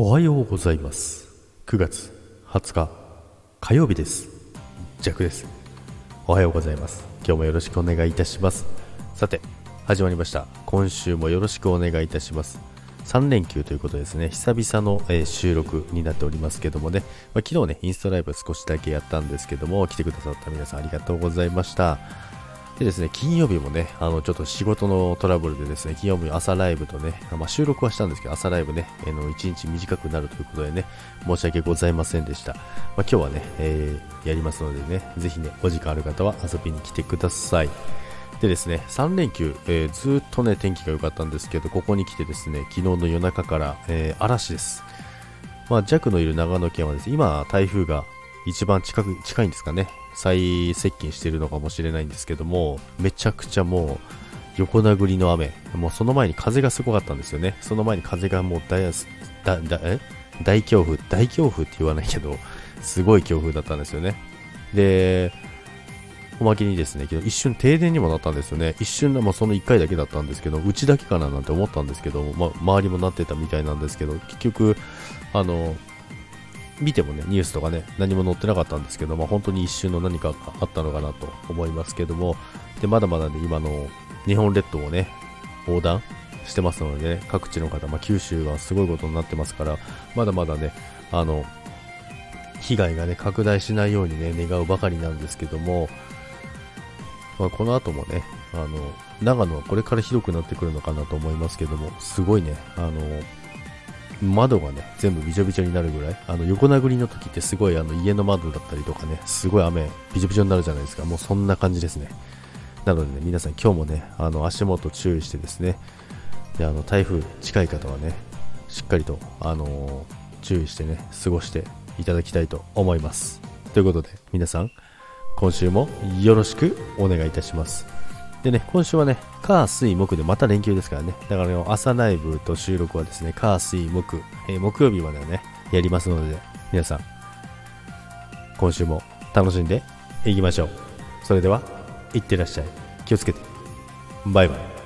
おはようございます。9月20日火曜日です。ジャクです。おはようございます。今日もよろしくお願いいたします。さて始まりました。今週もよろしくお願いいたします。3連休ということですね。久々の、えー収録になっておりますけどもね、まあ昨日ねインスタライブ少しだけやったんですけども来てくださった皆さんありがとうございました。でですね、金曜日もね、あの、ちょっと仕事のトラブルでですね、金曜日朝ライブとね、まあ、収録はしたんですけど、朝ライブね、あの、1日短くなるということでね、申し訳ございませんでした。まあ、今日はね、えーやりますのでね、ぜひね、お時間ある方は遊びに来てください。でですね、3連休、えーずっとね、天気が良かったんですけど、ここに来てですね、昨日の夜中から、えー嵐です。まあ、弱のいる長野県はですね、今、台風が一番近く、近いんですかね。最接近しているのかもしれないんですけども、めちゃくちゃもう、横殴りの雨。もうその前に風がすごかったんですよね。その前に風がもう大、だ、だ、え？大強風、大強風って言わないけど、すごい強風だったんですよね。で、おまけにですね、けど一瞬停電にもなったんですよね。一瞬でもその1回だけだったんですけど、うちだけかななんて思ったんですけど、ま、周りもなってたみたいなんですけど、結局、あの、見てもね、ニュースとかね、何も載ってなかったんですけど、まあ、本当に一瞬の何かがあったのかなと思いますけども、で、まだまだね、今の日本列島をね、横断してますのでね、各地の方、まあ、九州はすごいことになってますから、まだまだね、あの、被害がね、拡大しないようにね、願うばかりなんですけども、まあ、この後もね、あの、長野はこれから広くなってくるのかなと思いますけども、すごいね、あの、窓がね、全部びちょびちょになるぐらい、あの、横殴りの時ってすごいあの、家の窓だったりとかね、すごい雨、びちょびちょになるじゃないですか。もうそんな感じですね。なのでね、皆さん今日もね、あの、足元注意してですね、で、あの、台風近い方はね、しっかりと、あのー注意してね、過ごしていただきたいと思います。ということで、皆さん、今週もよろしくお願いいたします。でね、今週はね、火、水、木でまた連休ですからね。だからね、朝ライブと収録はですね、火、水、木、えー木曜日まではね、やりますので、皆さん、今週も楽しんでいきましょう。それでは、いってらっしゃい。気をつけて。バイバイ。